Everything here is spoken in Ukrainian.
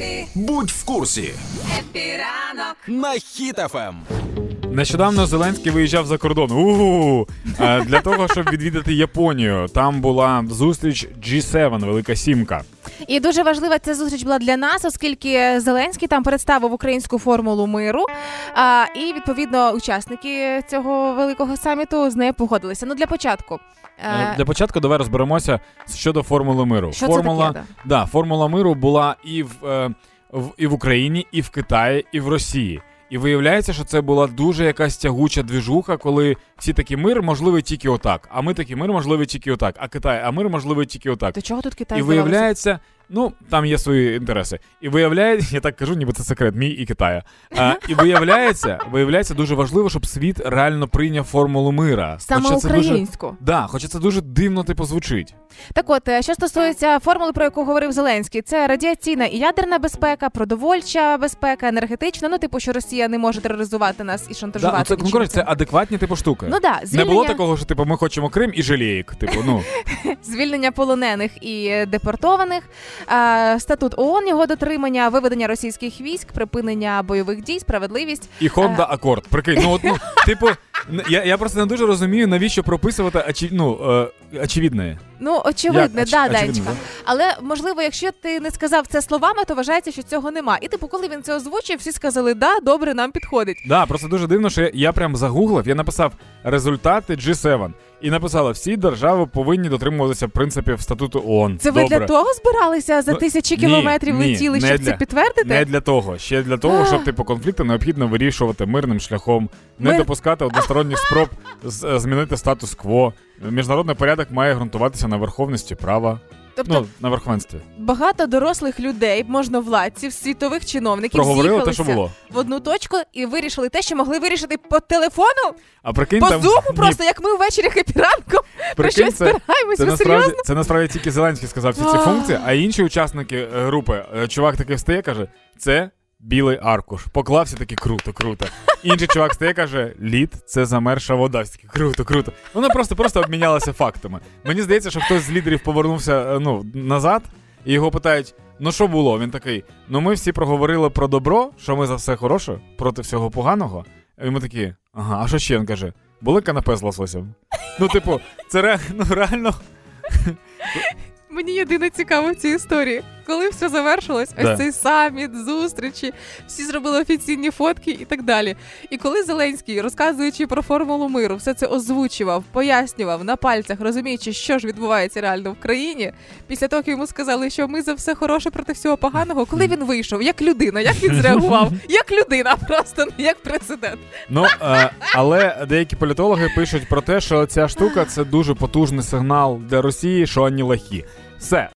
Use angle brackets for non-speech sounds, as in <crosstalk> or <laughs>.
Happy, Будь в курсі Happy ранок. на Хіт-ФМ. Нещодавно Зеленський виїжджав за кордон. у Е, Для того, щоб відвідати Японію. Там була зустріч G7, Велика Сімка. І дуже важлива ця зустріч була для нас, оскільки Зеленський там представив українську формулу миру. А, і відповідно учасники цього великого саміту з нею погодилися. Ну для початку. Е, е, Для початку давай розберемося щодо формули миру. Що це формула, таке, да, формула миру була і в, е, в і в Україні, і в Китаї, і в Росії. І виявляється, що це була дуже якась тягуча двіжуха, коли всі такі мир можливий тільки отак. А ми такі мир можливий тільки отак. А Китай, а мир можливий тільки отак. До чого тут Китай І виявляється, ну там є свої інтереси. І виявляється, я так кажу, ніби це секрет, мій і Китая. А, і виявляється, виявляється, дуже важливо, щоб світ реально прийняв формулу мира. саме Хоча це дуже, да, хоча це дуже дивно типу звучить. Так от, е, що стосується формули, про яку говорив Зеленський, це радіаційна і ядерна безпека, продовольча безпека, енергетична. Ну, типу, що Росія не може тероризувати нас і шантажувати. ну, це, ну, це адекватні типу штуки. Ну да, Не було такого, що типу ми хочемо Крим і жалієк. Типу, ну <laughs> звільнення полонених і депортованих, статут ООН, його дотримання, виведення російських військ, припинення бойових дій, справедливість. і Honda Accord. Прикинь, ну от ну, <laughs> типу, я, я просто не дуже розумію, навіщо прописувати очі, ну, е, очевидне. Ну, очевидно, Як? да, Оч- очевидно, Данечка. Але можливо, якщо ти не сказав це словами, то вважається, що цього нема. І типу, коли він це озвучив, всі сказали, да, добре, нам підходить. Да, просто дуже дивно, що я, я прям загуглив, я написав результати G7 і написала, всі держави повинні дотримуватися принципів статуту ООН. Це ви Добре. для того збиралися за Ну, тисячі ні, кілометрів ні, летіли, щоб для- це підтвердити? Не для того, ще для того, щоб типу конфлікти необхідно вирішувати мирним шляхом, не Ми- допускати односторонніх спроб е, змінити статус-кво. Міжнародний порядок має ґрунтуватися на верховності права, Тобто ну на верховенстві. багато дорослих людей, можновладців, світових чиновників Проговорили те, що було. в одну точку і вирішили те, що могли вирішити по телефону, А прикинь, по там зуму, ні, просто як ми ввечері хепіранком про щось це, збираємось. це насправді серйозно? це насправді тільки Зеленський сказав всі ці функції, а інші учасники е, групи, е, чувак такий встає, каже: це білий аркуш. Поклався такий круто, круто. Інший чувак стає, каже: лід це замерша вода. Такі круто, круто. Вони просто просто обмінялися фактами. Мені здається, що хтось з лідерів повернувся е, ну, назад, і його питають: ну що було? Він такий: ну ми всі проговорили про добро, що ми за все хороше проти всього поганого. І ми такі, ага, а що ще він каже? Були канапе з лососем? Ну, типу, це ре, ну, реально. Мені єдине цікаво в цій історії. Коли все завершилось, ось цей саміт, зустрічі, всі зробили офіційні фотки і так далі. І коли Зеленський, розказуючи про формулу миру, все це озвучував, пояснював на пальцях, розуміючи, що ж відбувається реально в країні, після того як йому сказали, що ми за все хороше проти всього поганого, коли він вийшов, як людина, як він зреагував, <laughs> як людина, просто не як президент. Ну, е, але деякі політологи пишуть про те, що ця штука це дуже потужний сигнал для Росії, що вони лахі. Все,